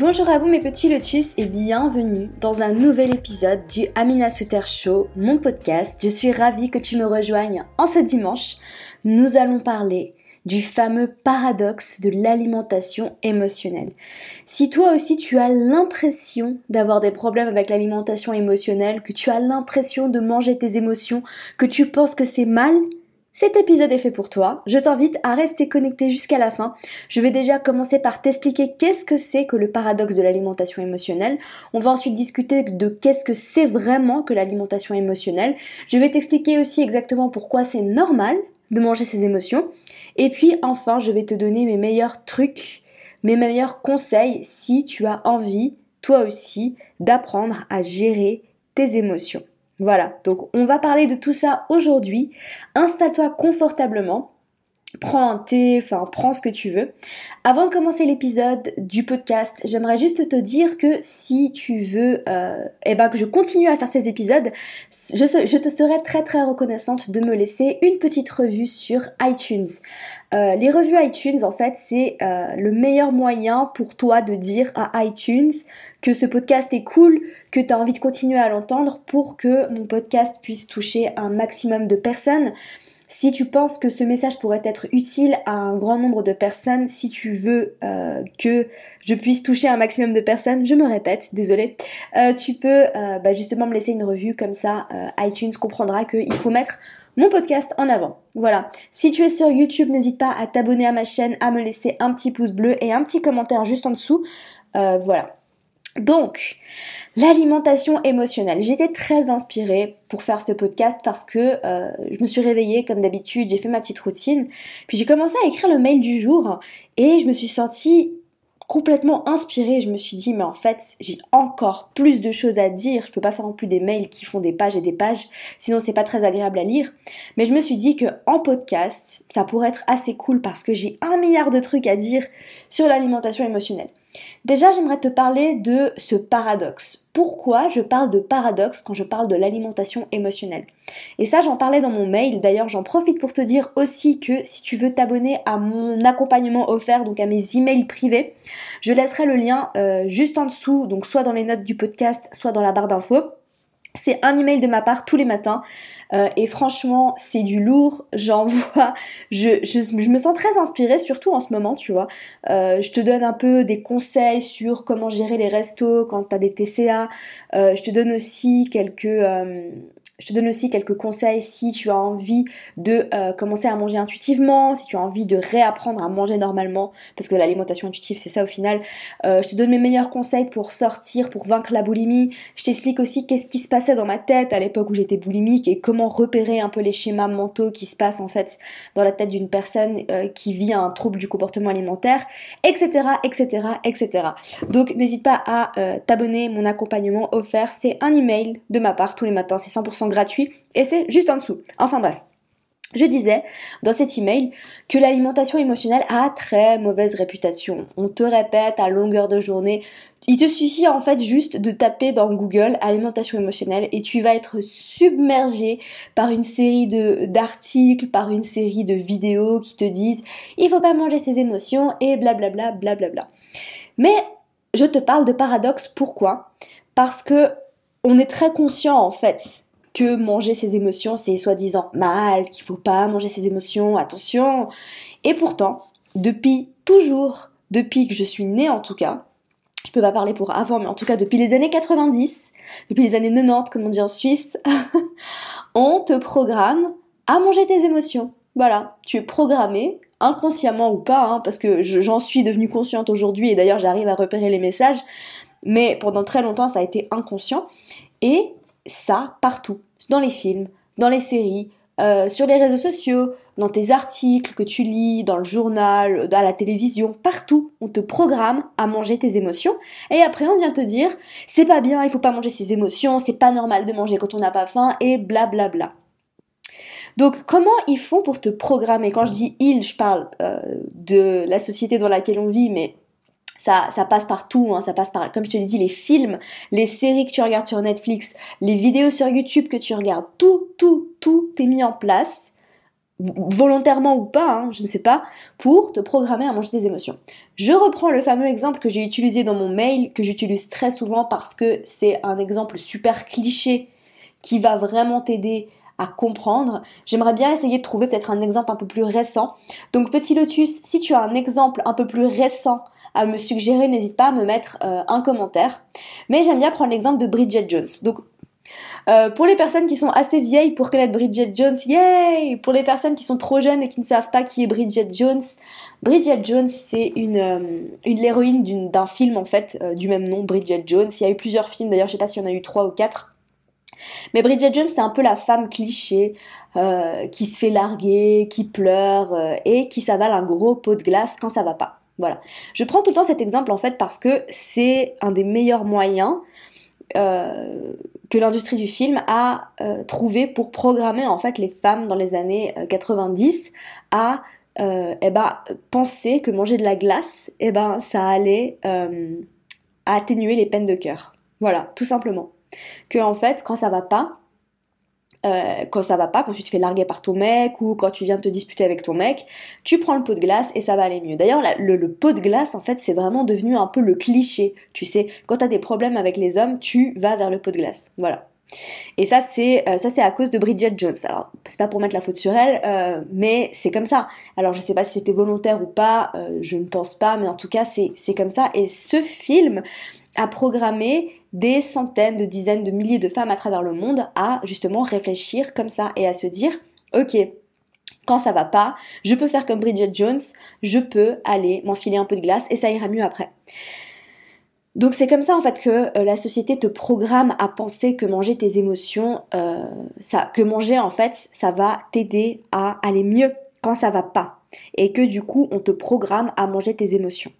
Bonjour à vous mes petits lotus et bienvenue dans un nouvel épisode du Amina Suter Show, mon podcast. Je suis ravie que tu me rejoignes en ce dimanche. Nous allons parler du fameux paradoxe de l'alimentation émotionnelle. Si toi aussi tu as l'impression d'avoir des problèmes avec l'alimentation émotionnelle, que tu as l'impression de manger tes émotions, que tu penses que c'est mal, cet épisode est fait pour toi. Je t'invite à rester connecté jusqu'à la fin. Je vais déjà commencer par t'expliquer qu'est-ce que c'est que le paradoxe de l'alimentation émotionnelle. On va ensuite discuter de qu'est-ce que c'est vraiment que l'alimentation émotionnelle. Je vais t'expliquer aussi exactement pourquoi c'est normal de manger ses émotions. Et puis enfin, je vais te donner mes meilleurs trucs, mes meilleurs conseils si tu as envie, toi aussi, d'apprendre à gérer tes émotions. Voilà, donc on va parler de tout ça aujourd'hui. Installe-toi confortablement. Prends un thé, enfin prends ce que tu veux. Avant de commencer l'épisode du podcast, j'aimerais juste te dire que si tu veux euh, eh ben, que je continue à faire ces épisodes, je, te serais très très reconnaissante de me laisser une petite revue sur iTunes. Euh, les revues iTunes, en fait, c'est euh, le meilleur moyen pour toi de dire à iTunes que ce podcast est cool, que tu as envie de continuer à l'entendre pour que mon podcast puisse toucher un maximum de personnes. Si tu penses que ce message pourrait être utile à un grand nombre de personnes, si tu veux euh, que je puisse toucher un maximum de personnes, je me répète, désolé, tu peux bah, justement me laisser une revue comme ça, iTunes comprendra qu'il faut mettre mon podcast en avant. Voilà. Si tu es sur YouTube, n'hésite pas à t'abonner à ma chaîne, à me laisser un petit pouce bleu et un petit commentaire juste en dessous. Euh, voilà. Donc, l'alimentation émotionnelle. Été très inspirée pour faire ce podcast parce que euh, je me suis réveillée comme d'habitude, j'ai fait ma petite routine, puis j'ai commencé à écrire le mail du jour et je me suis sentie complètement inspirée. Je me suis dit, mais en fait, j'ai encore plus de choses à dire. Je peux pas faire en plus des mails qui font des pages et des pages, sinon c'est pas très agréable à lire. Mais je me suis dit que en podcast, ça pourrait être assez cool parce que j'ai un milliard de trucs à dire sur l'alimentation émotionnelle. Déjà, j'aimerais te parler de ce paradoxe. Pourquoi je parle de paradoxe quand je parle de l'alimentation émotionnelle? Et ça, j'en parlais dans mon mail. D'ailleurs, j'en profite pour te dire aussi que si tu veux t'abonner à mon accompagnement offert, donc à mes emails privés, je laisserai le lien euh, juste en dessous, donc soit dans les notes du podcast, soit dans la barre d'infos. C'est un email de ma part tous les matins euh, et franchement c'est du lourd. J'envoie, je, je, me sens très inspirée surtout en ce moment, tu vois. Euh, je te donne un peu des conseils sur comment gérer les restos quand t'as des TCA. Euh, je te donne aussi quelques je te donne aussi quelques conseils si tu as envie de euh, commencer à manger intuitivement, si tu as envie de réapprendre à manger normalement, parce que l'alimentation intuitive c'est ça au final. Euh, je te donne mes meilleurs conseils pour sortir, pour vaincre la boulimie. Je t'explique aussi qu'est-ce qui se passait dans ma tête à l'époque où j'étais boulimique et comment repérer un peu les schémas mentaux qui se passent en fait dans la tête d'une personne euh, qui vit un trouble du comportement alimentaire, etc., etc., etc. Donc n'hésite pas à t'abonner, mon accompagnement offert, c'est un email de ma part tous les matins, c'est 100% gratuit et c'est juste en dessous. Enfin bref. Je disais dans cet email que l'alimentation émotionnelle a très mauvaise réputation. On te répète à longueur de journée. Il te suffit en fait juste de taper dans Google alimentation émotionnelle et tu vas être submergé par une série de d'articles, par une série de vidéos qui te disent il faut pas manger ses émotions et blablabla blablabla. Mais je te parle de paradoxe pourquoi? Parce que on est très conscient en fait que manger ses émotions, c'est soi-disant mal, qu'il faut pas manger ses émotions, attention. Et pourtant, depuis toujours, depuis que je suis née en tout cas, je peux pas parler pour avant, mais en tout cas depuis les années 90, depuis les années 90, comme on dit en Suisse, on te programme à manger tes émotions. Voilà, tu es programmé, inconsciemment ou pas, hein, parce que j'en suis devenue consciente aujourd'hui et d'ailleurs j'arrive à repérer les messages, mais pendant très longtemps ça a été inconscient. Et ça partout, dans les films, dans les séries, euh, sur les réseaux sociaux, dans tes articles que tu lis, dans le journal, à la télévision, partout, on te programme à manger tes émotions. Et après, on vient te dire, c'est pas bien, il faut pas manger ses émotions, c'est pas normal de manger quand on n'a pas faim, et blablabla. Bla bla. Donc comment ils font pour te programmer? Quand je dis ils, je parle euh, de la société dans laquelle on vit, mais ça, ça passe partout, hein, ça passe par, comme je te l'ai dit, les films, les séries que tu regardes sur Netflix, les vidéos sur YouTube que tu regardes, tout, tout, tout est mis en place, volontairement ou pas, hein, je ne sais pas, pour te programmer à manger tes émotions. Je reprends le fameux exemple que j'ai utilisé dans mon mail, que j'utilise très souvent parce que c'est un exemple super cliché qui va vraiment t'aider à comprendre. J'aimerais bien essayer de trouver peut-être un exemple un peu plus récent. Donc petit lotus, si tu as un exemple un peu plus récent à me suggérer, n'hésite pas à me mettre euh, un commentaire. Mais j'aime bien prendre l'exemple de Bridget Jones. Donc euh, pour les personnes qui sont assez vieilles pour connaître Bridget Jones, yay Pour les personnes qui sont trop jeunes et qui ne savent pas qui est Bridget Jones, Bridget Jones c'est une, euh, une l'héroïne d'un film en fait du même nom, Bridget Jones. Il y a eu plusieurs films, d'ailleurs je sais pas s'il y en a eu trois ou quatre. Mais Bridget Jones c'est un peu la femme cliché qui se fait larguer, qui pleure et qui s'avale un gros pot de glace quand ça va pas. Voilà. Je prends tout le temps cet exemple en fait parce que c'est un des meilleurs moyens euh, que l'industrie du film a euh, trouvé pour programmer en fait les femmes dans les années 90 euh, à eh ben, penser que manger de la glace, eh ben, ça allait atténuer les peines de cœur. Voilà, tout simplement. Que en fait, quand ça va pas, euh, quand ça va pas, quand tu te fais larguer par ton mec ou quand tu viens te disputer avec ton mec, tu prends le pot de glace et ça va aller mieux. D'ailleurs, le, pot de glace, en fait, c'est vraiment devenu un peu le cliché. Tu sais, quand t'as des problèmes avec les hommes, tu vas vers le pot de glace. Voilà. Et ça c'est euh, ça c'est à cause de Bridget Jones. Alors c'est pas pour mettre la faute sur elle, euh, mais c'est comme ça. Alors je sais pas si c'était volontaire ou pas, je ne pense pas, mais en tout cas c'est comme ça. Et ce film a programmé des centaines, de dizaines, de milliers de femmes à travers le monde à justement réfléchir comme ça et à se dire, ok, quand ça va pas, je peux faire comme Bridget Jones, je peux aller m'enfiler un peu de glace et ça ira mieux après. Donc c'est comme ça en fait que euh, la société te programme à penser que manger tes émotions, euh, ça, que manger en fait, ça va t'aider à aller mieux quand ça va pas, et que du coup on te programme à manger tes émotions.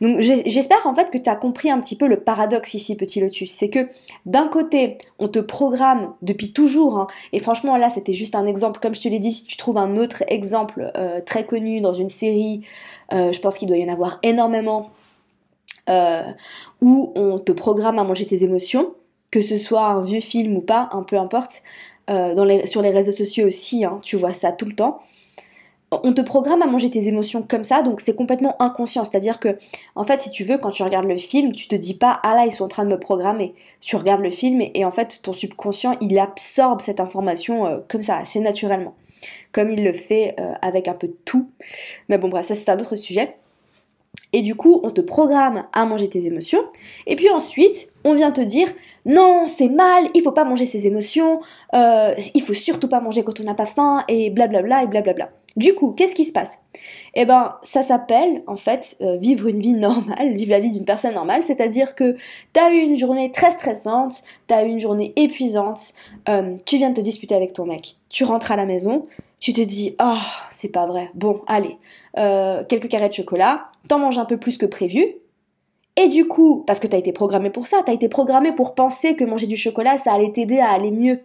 Donc j'espère en fait que tu as compris un petit peu le paradoxe ici, petit lotus. C'est que d'un côté, on te programme depuis toujours, hein, et franchement là c'était juste un exemple, comme je te l'ai dit, si tu trouves un autre exemple euh, très connu dans une série, euh, je pense qu'il doit y en avoir énormément, euh, où on te programme à manger tes émotions, que ce soit un vieux film ou pas, un peu importe, sur les réseaux sociaux aussi, hein, tu vois ça tout le temps on te programme à manger tes émotions comme ça, donc c'est complètement inconscient. C'est-à-dire que, en fait, si tu veux, quand tu regardes le film, tu te dis pas, ah là, ils sont en train de me programmer. Tu regardes le film et, en fait, ton subconscient, il absorbe cette information euh, comme ça, assez naturellement. Comme il le fait euh, avec un peu de tout. Mais bon, bref, ça c'est un autre sujet. Et du coup, on te programme à manger tes émotions. Et puis ensuite, on vient te dire non, c'est mal, il faut pas manger ses émotions, euh, il faut surtout pas manger quand on n'a pas faim, et blablabla, et blablabla. Du coup, qu'est-ce qui se passe? Eh ben, ça s'appelle en fait euh, vivre une vie normale, vivre la vie d'une personne normale, c'est-à-dire que t'as eu une journée très stressante, t'as eu une journée épuisante, euh, tu viens de te disputer avec ton mec, tu rentres à la maison, tu te dis oh c'est pas vrai, bon allez, euh, quelques carrés de chocolat, t'en manges un peu plus que prévu, et du coup, parce que t'as été programmé pour ça, t'as été programmé pour penser que manger du chocolat ça allait t'aider à aller mieux.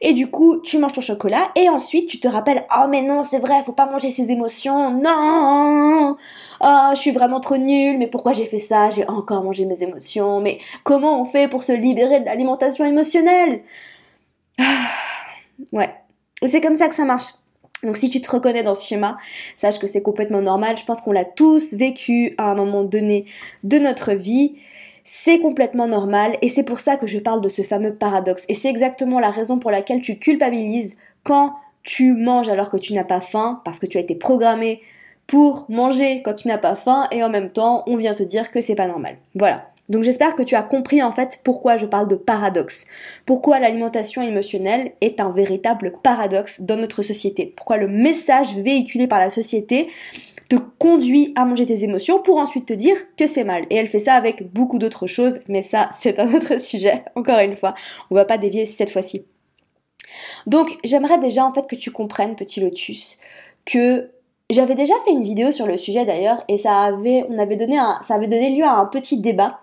Et du coup, tu manges ton chocolat et ensuite tu te rappelles "Oh mais non, c'est vrai, faut pas manger ses émotions. Non Oh, je suis vraiment trop nulle, mais pourquoi j'ai fait ça? J'ai encore mangé mes émotions. Mais comment on fait pour se libérer de l'alimentation émotionnelle? Ah, Ouais. C'est comme ça que ça marche. Donc si tu te reconnais dans ce schéma, sache que c'est complètement normal. Je pense qu'on l'a tous vécu à un moment donné de notre vie c'est complètement normal et c'est pour ça que je parle de ce fameux paradoxe. Et c'est exactement la raison pour laquelle tu culpabilises quand tu manges alors que tu n'as pas faim, parce que tu as été programmé pour manger quand tu n'as pas faim et en même temps on vient te dire que c'est pas normal. Voilà. Donc j'espère que tu as compris en fait pourquoi je parle de paradoxe. Pourquoi l'alimentation émotionnelle est un véritable paradoxe dans notre société. Pourquoi le message véhiculé par la société te conduit à manger tes émotions pour ensuite te dire que c'est mal. Et elle fait ça avec beaucoup d'autres choses, mais ça, c'est un autre sujet, encore une fois. On va pas dévier cette fois-ci. Donc j'aimerais déjà en fait que tu comprennes, petit lotus, que j'avais déjà fait une vidéo sur le sujet d'ailleurs et ça avait, on avait donné ça avait donné lieu à un petit débat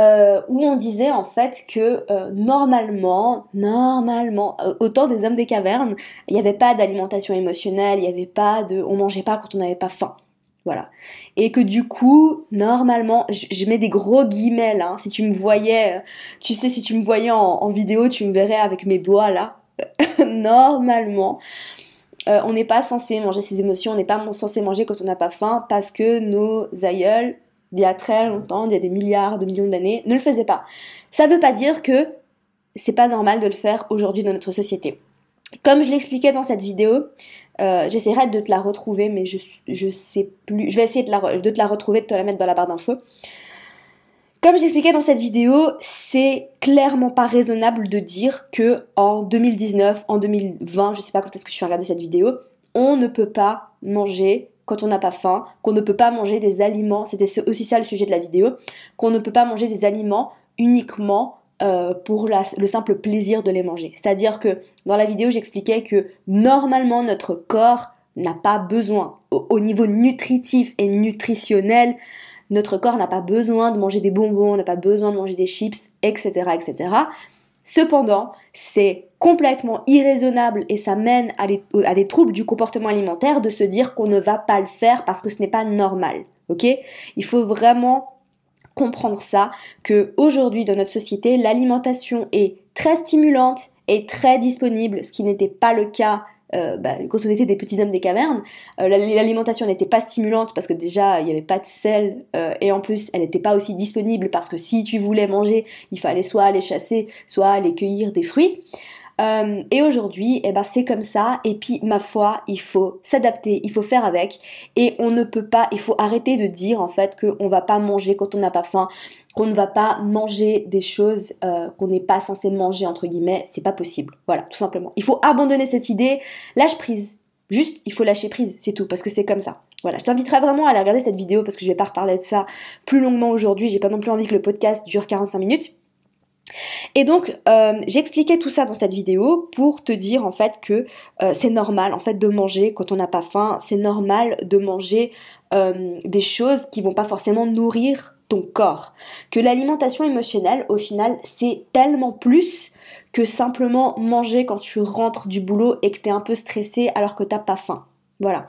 euh, où on disait en fait que euh, normalement, normalement, euh, autant des hommes des cavernes, il n'y avait pas d'alimentation émotionnelle, il n'y avait pas de, on mangeait pas quand on n'avait pas faim. Voilà. Et que du coup, normalement, je, mets des gros guillemets. Hein. Si tu me voyais, tu sais, si tu me voyais en vidéo, tu me verrais avec mes doigts là. normalement, euh, on n'est pas censé manger ses émotions, on n'est pas censé manger quand on n'a pas faim parce que nos aïeuls, il y a très longtemps, il y a des milliards de millions d'années, ne le faisaient pas. Ça veut pas dire que c'est pas normal de le faire aujourd'hui dans notre société. Comme je l'expliquais dans cette vidéo, euh, j'essaierai de te la retrouver, mais je, je sais plus. Je vais essayer de te la retrouver, de te la mettre dans la barre d'infos. Comme j'expliquais dans cette vidéo, c'est clairement pas raisonnable de dire que en 2019, en 2020, je sais pas quand est-ce que je suis regarder cette vidéo, on ne peut pas manger quand on n'a pas faim, qu'on ne peut pas manger des aliments, c'était aussi ça le sujet de la vidéo, qu'on ne peut pas manger des aliments uniquement euh, pour le simple plaisir de les manger. C'est-à-dire que dans la vidéo, j'expliquais que normalement notre corps n'a pas besoin, au niveau nutritif et nutritionnel, notre corps n'a pas besoin de manger des bonbons, n'a pas besoin de manger des chips, etc. etc. Cependant, c'est complètement irraisonnable et ça mène à, des troubles du comportement alimentaire de se dire qu'on ne va pas le faire parce que ce n'est pas normal. Ok? Il faut vraiment comprendre ça que aujourd'hui dans notre société, l'alimentation est très stimulante et très disponible, ce qui n'était pas le cas euh, bah, quand on était des petits hommes des cavernes, euh, l'alimentation n'était pas stimulante parce que déjà il n'y avait pas de sel euh, et en plus elle n'était pas aussi disponible parce que si tu voulais manger, il fallait soit aller chasser, soit aller cueillir des fruits. Euh, et aujourd'hui, eh ben, c'est comme ça. Et puis, ma foi, il faut s'adapter, il faut faire avec. Et on ne peut pas, il faut arrêter de dire en fait qu'on va pas manger quand on n'a pas faim, qu'on ne va pas manger des choses euh, qu'on n'est pas censé manger entre guillemets. C'est pas possible. Voilà, tout simplement. Il faut abandonner cette idée. Lâche prise. Juste, il faut lâcher prise, c'est tout, parce que c'est comme ça. Voilà, je t'inviterai vraiment à aller regarder cette vidéo parce que je vais pas reparler de ça plus longuement aujourd'hui. J'ai pas non plus envie que le podcast dure 45 minutes. Et donc, euh, j'expliquais tout ça dans cette vidéo pour te dire en fait que euh, c'est normal en fait de manger quand on n'a pas faim, c'est normal de manger euh, des choses qui vont pas forcément nourrir ton corps. Que l'alimentation émotionnelle, au final, c'est tellement plus que simplement manger quand tu rentres du boulot et que tu es un peu stressé alors que t'as pas faim. Voilà.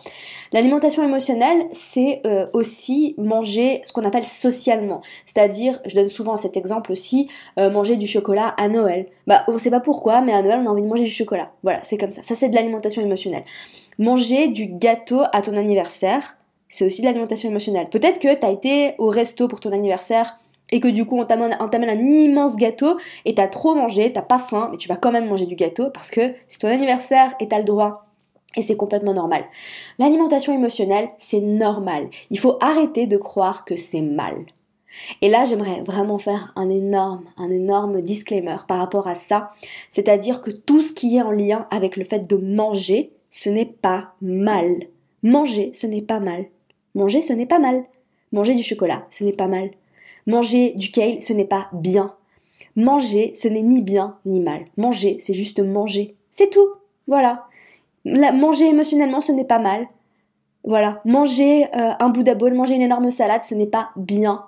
L'alimentation émotionnelle, c'est euh, aussi manger ce qu'on appelle socialement. C'est-à-dire, je donne souvent cet exemple aussi, euh, manger du chocolat à Noël. Bah, on sait pas pourquoi, mais à Noël, on a envie de manger du chocolat. Voilà, c'est comme ça. Ça, c'est de l'alimentation émotionnelle. Manger du gâteau à ton anniversaire, c'est aussi de l'alimentation émotionnelle. Peut-être que tu as été au resto pour ton anniversaire et que du coup on t'amène, un immense gâteau et t'as trop mangé, t'as pas faim, mais tu vas quand même manger du gâteau parce que c'est ton anniversaire et t'as le droit et c'est complètement normal. L'alimentation émotionnelle, c'est normal. Il faut arrêter de croire que c'est mal. Et là, j'aimerais vraiment faire un énorme, un énorme disclaimer par rapport à ça. C'est-à-dire que tout ce qui est en lien avec le fait de manger, ce n'est pas mal. Manger, ce n'est pas mal. Manger, ce n'est pas mal. Manger du chocolat, ce n'est pas mal. Manger du kale, ce n'est pas bien. Manger, ce n'est ni bien ni mal. Manger, c'est juste manger. C'est tout. Voilà manger émotionnellement, ce n'est pas mal. Voilà, manger euh, un bout bol, manger une énorme salade, ce n'est pas bien.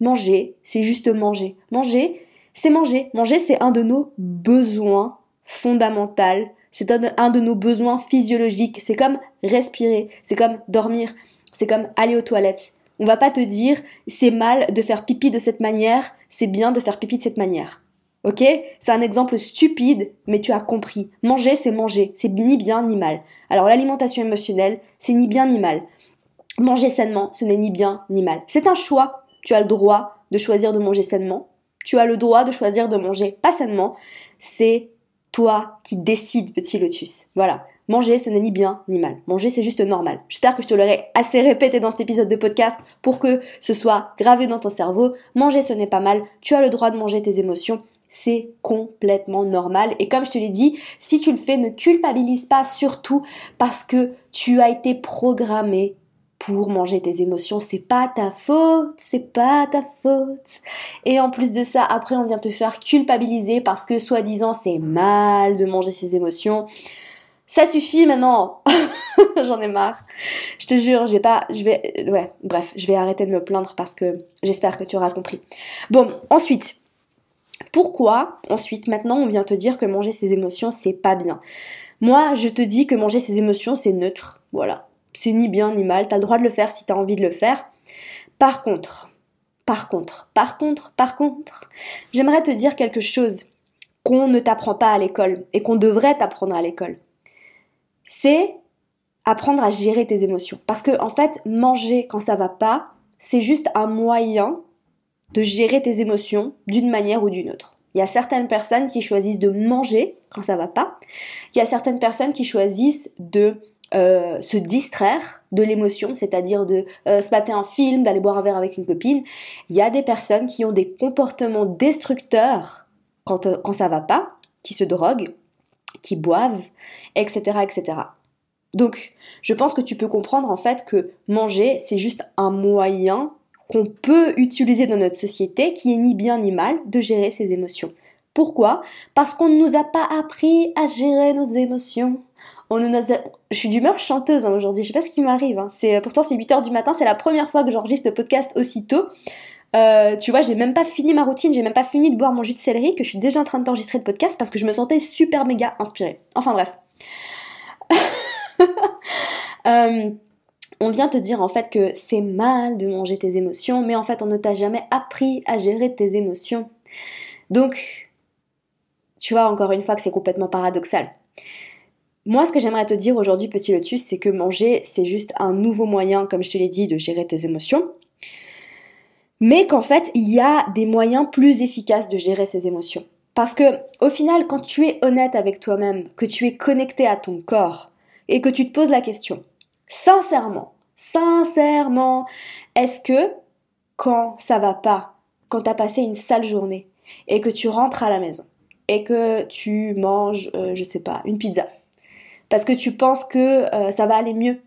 Manger, c'est juste manger. Manger, c'est manger. Manger, c'est un de nos besoins fondamentaux. C'est un de nos besoins physiologiques. C'est comme respirer, c'est comme dormir, c'est comme aller aux toilettes. On va pas te dire c'est mal de faire pipi de cette manière, c'est bien de faire pipi de cette manière. Ok? C'est un exemple stupide, mais tu as compris. Manger, c'est manger. C'est ni bien ni mal. Alors l'alimentation émotionnelle, c'est ni bien ni mal. Manger sainement, ce n'est ni bien ni mal. C'est un choix. Tu as le droit de choisir de manger sainement. Tu as le droit de choisir de manger pas sainement. C'est toi qui décides, petit lotus. Voilà. Manger, ce n'est ni bien ni mal. Manger, c'est juste normal. J'espère que je te l'aurai assez répété dans cet épisode de podcast pour que ce soit gravé dans ton cerveau. Manger, ce n'est pas mal. Tu as le droit de manger tes émotions c'est complètement normal. Et comme je te l'ai dit, si tu le fais, ne culpabilise pas surtout parce que tu as été programmé pour manger tes émotions, c'est pas ta faute, c'est pas ta faute. Et en plus de ça, après on vient te faire culpabiliser parce que soi-disant c'est mal de manger ses émotions. Ça suffit maintenant. J'en ai marre. Je te jure, je vais pas, je vais, ouais, bref, je vais arrêter de me plaindre parce que j'espère que tu auras compris. Bon, ensuite, pourquoi ensuite maintenant on vient te dire que manger ses émotions c'est pas bien? Moi, je te dis que manger ses émotions c'est neutre. Voilà, c'est ni bien ni mal. T'as le droit de le faire si t'as envie de le faire. Par contre, par contre, par contre, par contre, j'aimerais te dire quelque chose qu'on ne t'apprend pas à l'école et qu'on devrait t'apprendre à l'école. C'est apprendre à gérer tes émotions. Parce que, en fait, manger quand ça va pas, c'est juste un moyen de gérer tes émotions d'une manière ou d'une autre. Il y a certaines personnes qui choisissent de manger quand ça va pas. Il y a certaines personnes qui choisissent de euh, se distraire de l'émotion, c'est-à-dire de euh, se mater un film, d'aller boire un verre avec une copine. Il y a des personnes qui ont des comportements destructeurs quand, euh, quand ça va pas, qui se droguent, qui boivent, etc., etc. Donc, je pense que tu peux comprendre en fait que manger, c'est juste un moyen qu'on peut utiliser dans notre société qui est ni bien ni mal de gérer ses émotions. Pourquoi? Parce qu'on ne nous a pas appris à gérer nos émotions. On nous a... Je suis d'humeur chanteuse hein, aujourd'hui, je sais pas ce qui m'arrive. Hein. C'est pourtant c'est 8h du matin, c'est la première fois que j'enregistre le podcast aussitôt. Euh, tu vois, j'ai même pas fini ma routine, j'ai même pas fini de boire mon jus de céleri, que je suis déjà en train d'enregistrer le podcast parce que je me sentais super méga inspirée. Enfin bref. Euh, on vient te dire en fait que c'est mal de manger tes émotions, mais en fait on ne t'a jamais appris à gérer tes émotions. Donc, tu vois encore une fois que c'est complètement paradoxal. Moi, ce que j'aimerais te dire aujourd'hui, petit lotus, c'est que manger, c'est juste un nouveau moyen, comme je te l'ai dit, de gérer tes émotions mais qu'en fait, il y a des moyens plus efficaces de gérer ces émotions. Parce que, au final, quand tu es honnête avec toi-même, que tu es connecté à ton corps, et que tu te poses la question, sincèrement, sincèrement, est-ce que, quand ça va pas, quand tu as passé une sale journée, et que tu rentres à la maison, et que tu manges, euh, je sais pas, une pizza, parce que tu penses que euh, ça va aller mieux,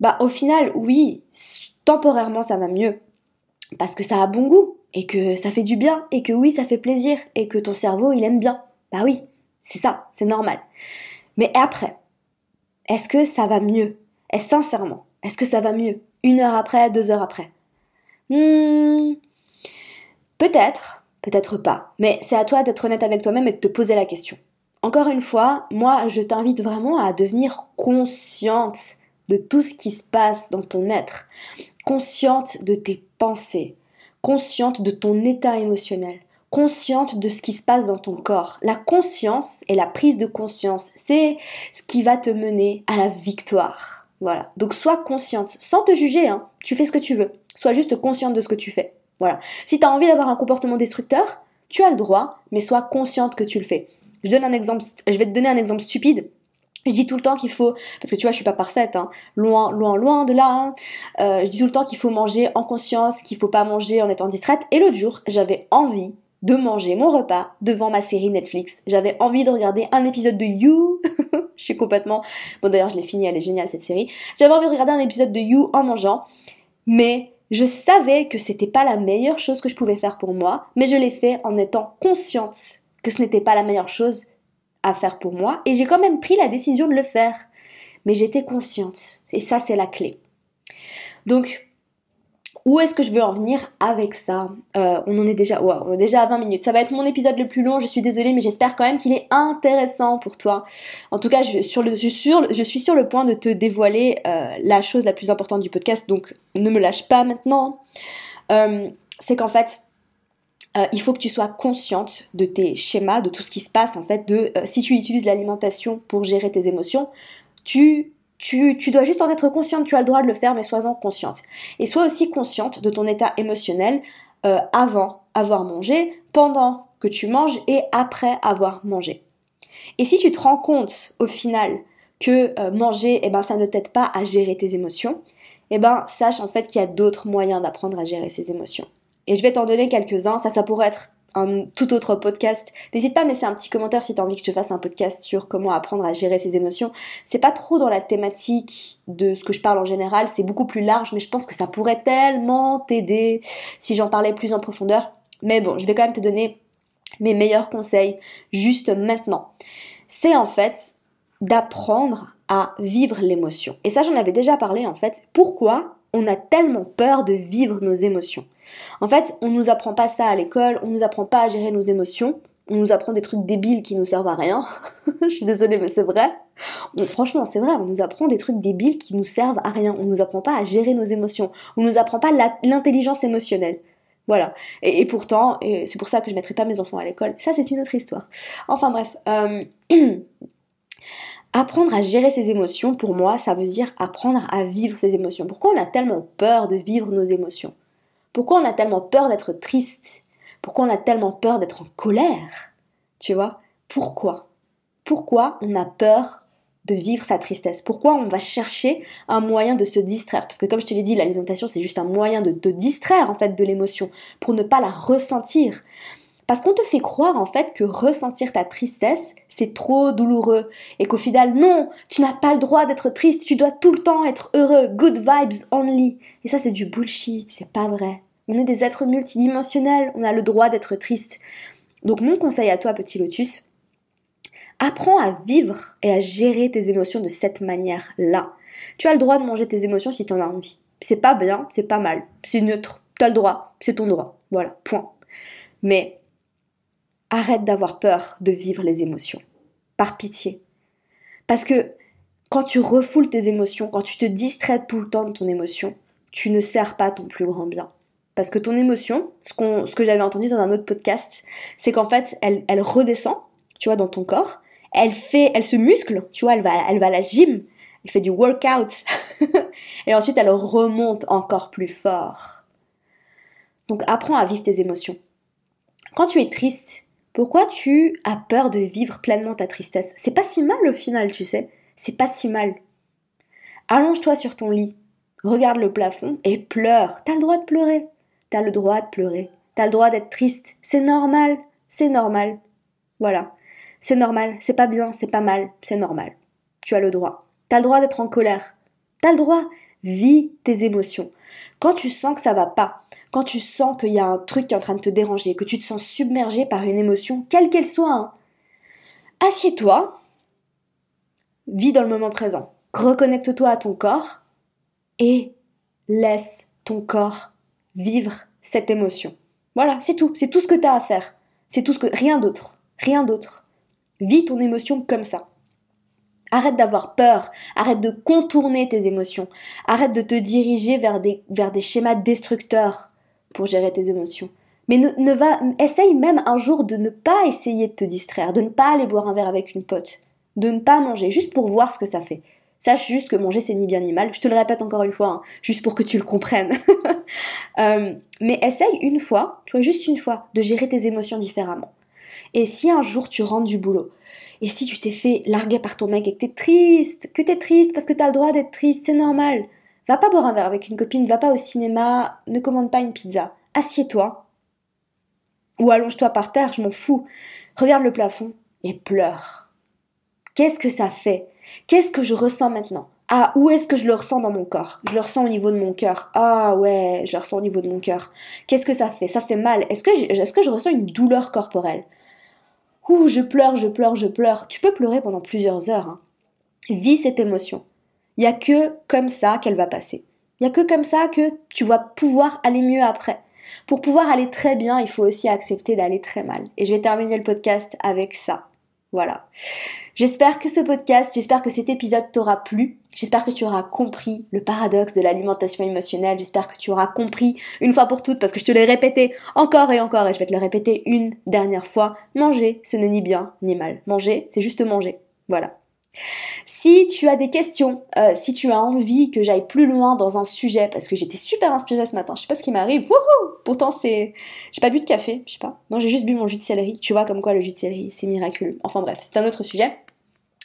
bah au final, oui, temporairement ça va mieux, parce que ça a bon goût, et que ça fait du bien, et que oui, ça fait plaisir, et que ton cerveau, il aime bien. Bah oui, c'est ça, c'est normal. Mais après, est-ce que ça va mieux Est-ce sincèrement Est-ce que ça va mieux Une heure après, deux heures après? Hmm, Peut-être, peut-être pas. Mais c'est à toi d'être honnête avec toi-même et de te poser la question. Encore une fois, moi, je t'invite vraiment à devenir consciente de tout ce qui se passe dans ton être, consciente de tes pensée, consciente de ton état émotionnel, consciente de ce qui se passe dans ton corps. La conscience et la prise de conscience, c'est ce qui va te mener à la victoire. Voilà. Donc sois consciente, sans te juger, hein. tu fais ce que tu veux. Sois juste consciente de ce que tu fais. Voilà. Si tu as envie d'avoir un comportement destructeur, tu as le droit, mais sois consciente que tu le fais. Je, donne un exemple, je vais te donner un exemple stupide. Je dis tout le temps qu'il faut, parce que tu vois, je suis pas parfaite, hein, loin, loin, loin de là. Hein. Euh, je dis tout le temps qu'il faut manger en conscience, qu'il faut pas manger en étant distraite. Et l'autre jour, j'avais envie de manger mon repas devant ma série Netflix. J'avais envie de regarder un épisode de You. je suis complètement. Bon, d'ailleurs, je l'ai fini, elle est géniale cette série. J'avais envie de regarder un épisode de You en mangeant, mais je savais que c'était pas la meilleure chose que je pouvais faire pour moi, mais je l'ai fait en étant consciente que ce n'était pas la meilleure chose à faire pour moi et j'ai quand même pris la décision de le faire. Mais j'étais consciente et ça c'est la clé. Donc où est-ce que je veux en venir avec ça euh, On en est déjà, déjà à 20 minutes. Ça va être mon épisode le plus long, je suis désolée, mais j'espère quand même qu'il est intéressant pour toi. En tout cas, je, suis sur le point de te dévoiler euh, la chose la plus importante du podcast, donc ne me lâche pas maintenant. Euh, c'est qu'en fait, il faut que tu sois consciente de tes schémas, de tout ce qui se passe en fait, de si tu utilises l'alimentation pour gérer tes émotions, tu, tu, dois juste en être consciente, tu as le droit de le faire, mais sois-en consciente. Et sois aussi consciente de ton état émotionnel euh, avant avoir mangé, pendant que tu manges et après avoir mangé. Et si tu te rends compte au final que manger, eh ben, ça ne t'aide pas à gérer tes émotions, eh ben, sache en fait qu'il y a d'autres moyens d'apprendre à gérer ses émotions. Et je vais t'en donner quelques-uns. Ça, ça pourrait être un tout autre podcast. N'hésite pas à me laisser un petit commentaire si tu as envie que je te fasse un podcast sur comment apprendre à gérer ses émotions. C'est pas trop dans la thématique de ce que je parle en général, c'est beaucoup plus large, mais je pense que ça pourrait tellement t'aider si j'en parlais plus en profondeur. Mais bon, je vais quand même te donner mes meilleurs conseils juste maintenant. C'est en fait d'apprendre à vivre l'émotion. Et ça, j'en avais déjà parlé en fait. Pourquoi on a tellement peur de vivre nos émotions? En fait, on nous apprend pas ça à l'école, on nous apprend pas à gérer nos émotions. On nous apprend des trucs débiles qui nous servent à rien. Je suis désolée, mais c'est vrai. franchement, c'est vrai, on nous apprend des trucs débiles qui nous servent à rien. On nous apprend pas à gérer nos émotions. On nous apprend pas l'intelligence émotionnelle. Voilà. Et, pourtant, c'est pour ça que je mettrai pas mes enfants à l'école. Ça, c'est une autre histoire. Enfin bref. Euh, Apprendre à gérer ses émotions, pour moi, ça veut dire apprendre à vivre ses émotions. Pourquoi on a tellement peur de vivre nos émotions? Pourquoi on a tellement peur d'être triste? Pourquoi on a tellement peur d'être en colère? Tu vois? Pourquoi? Pourquoi on a peur de vivre sa tristesse? Pourquoi on va chercher un moyen de se distraire? Parce que comme je te l'ai dit, l'alimentation c'est juste un moyen de te distraire en fait de l'émotion pour ne pas la ressentir. Parce qu'on te fait croire en fait que ressentir ta tristesse, c'est trop douloureux. Et qu'au final, non, tu n'as pas le droit d'être triste, tu dois tout le temps être heureux, good vibes only. Et ça, c'est du bullshit, c'est pas vrai. On est des êtres multidimensionnels, on a le droit d'être triste. Donc mon conseil à toi, petit lotus, apprends à vivre et à gérer tes émotions de cette manière-là. Tu as le droit de manger tes émotions si tu en as envie. C'est pas bien, c'est pas mal, c'est neutre, tu as le droit, c'est ton droit. Voilà, point. Mais arrête d'avoir peur de vivre les émotions. Par pitié. Parce que quand tu refoules tes émotions, quand tu te distrais tout le temps de ton émotion, tu ne sers pas ton plus grand bien. Parce que ton émotion, ce, ce que j'avais entendu dans un autre podcast, c'est qu'en fait, elle, elle redescend, tu vois, dans ton corps, elle fait, elle se muscle, tu vois, elle va, elle va à la gym, elle fait du workout, et ensuite elle remonte encore plus fort. Donc apprends à vivre tes émotions. Quand tu es triste, pourquoi tu as peur de vivre pleinement ta tristesse? C'est pas si mal au final, tu sais. C'est pas si mal. Allonge-toi sur ton lit, regarde le plafond et pleure. T'as le droit de pleurer. T'as le droit de pleurer. T'as le droit d'être triste. C'est normal. C'est normal. Voilà. C'est normal. C'est pas bien. C'est pas mal. C'est normal. Tu as le droit. T'as le droit d'être en colère. T'as le droit. Vis tes émotions. Quand tu sens que ça va pas, quand tu sens qu'il y a un truc qui est en train de te déranger, que tu te sens submergé par une émotion, quelle qu'elle soit, hein, assieds-toi, vis dans le moment présent, reconnecte-toi à ton corps et laisse ton corps vivre cette émotion. Voilà, c'est tout, c'est tout ce que tu as à faire. C'est tout ce que rien d'autre, rien d'autre. Vis ton émotion comme ça. Arrête d'avoir peur, arrête de contourner tes émotions, arrête de te diriger vers des, vers des schémas destructeurs pour gérer tes émotions. Mais ne, va, essaye même un jour de ne pas essayer de te distraire, de ne pas aller boire un verre avec une pote, de ne pas manger, juste pour voir ce que ça fait. Sache juste que manger c'est ni bien ni mal. Je te le répète encore une fois, hein, juste pour que tu le comprennes. Euh, mais essaye une fois, tu vois, juste une fois, de gérer tes émotions différemment. Et si un jour tu rentres du boulot, et si tu t'es fait larguer par ton mec et que t'es triste, que t'es triste parce que t'as le droit d'être triste, c'est normal. Va pas boire un verre avec une copine, va pas au cinéma, ne commande pas une pizza. Assieds-toi. Ou allonge-toi par terre, je m'en fous. Regarde le plafond et pleure. Qu'est-ce que ça fait? Qu'est-ce que je ressens maintenant? Ah, où est-ce que je le ressens dans mon corps? Je le ressens au niveau de mon cœur. Ah ouais, je le ressens au niveau de mon cœur. Qu'est-ce que ça fait? Ça fait mal. Est-ce que, je ressens une douleur corporelle? Ouh, je pleure, je pleure, je pleure. Tu peux pleurer pendant plusieurs heures. Hein. Vis cette émotion. Il n'y a que comme ça qu'elle va passer. Il n'y a que comme ça que tu vas pouvoir aller mieux après. Pour pouvoir aller très bien, il faut aussi accepter d'aller très mal. Et je vais terminer le podcast avec ça. Voilà. J'espère que ce podcast, j'espère que cet épisode t'aura plu. J'espère que tu auras compris le paradoxe de l'alimentation émotionnelle. J'espère que tu auras compris une fois pour toutes, parce que je te l'ai répété encore et encore, et je vais te le répéter une dernière fois. Manger, ce n'est ni bien ni mal. Manger, c'est juste manger. Voilà. Si tu as des questions, euh, si tu as envie que j'aille plus loin dans un sujet, parce que j'étais super inspirée ce matin, je sais pas ce qui m'arrive, Pourtant c'est... J'ai pas bu de café, je sais pas. Non, j'ai juste bu mon jus de céleri. Tu vois comme quoi le jus de céleri, c'est miraculeux. Enfin bref, c'est un autre sujet.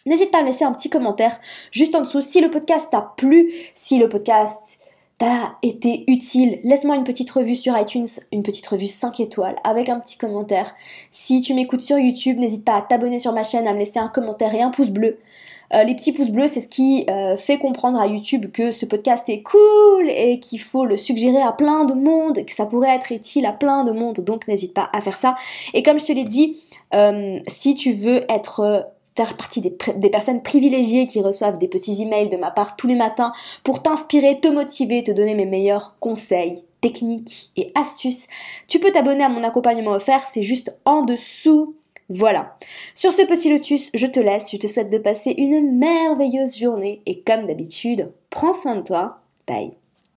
N'hésite pas à me laisser un petit commentaire juste en dessous si le podcast t'a plu, si le podcast t'as été utile, laisse-moi une petite revue sur iTunes, une petite revue 5 étoiles avec un petit commentaire. Si tu m'écoutes sur YouTube, n'hésite pas à t'abonner sur ma chaîne, à me laisser un commentaire et un pouce bleu. Euh, les petits pouces bleus, c'est ce qui euh, fait comprendre à YouTube que ce podcast est cool et qu'il faut le suggérer à plein de monde, que ça pourrait être utile à plein de monde. Donc n'hésite pas à faire ça. Et comme je te l'ai dit, euh, si tu veux être partie des, des, personnes privilégiées qui reçoivent des petits emails de ma part tous les matins pour t'inspirer, te motiver, te donner mes meilleurs conseils, techniques et astuces, tu peux t'abonner à mon accompagnement offert, c'est juste en dessous voilà. Sur ce petit lotus, je te laisse, je te souhaite de passer une merveilleuse journée et comme d'habitude, prends soin de toi. Bye.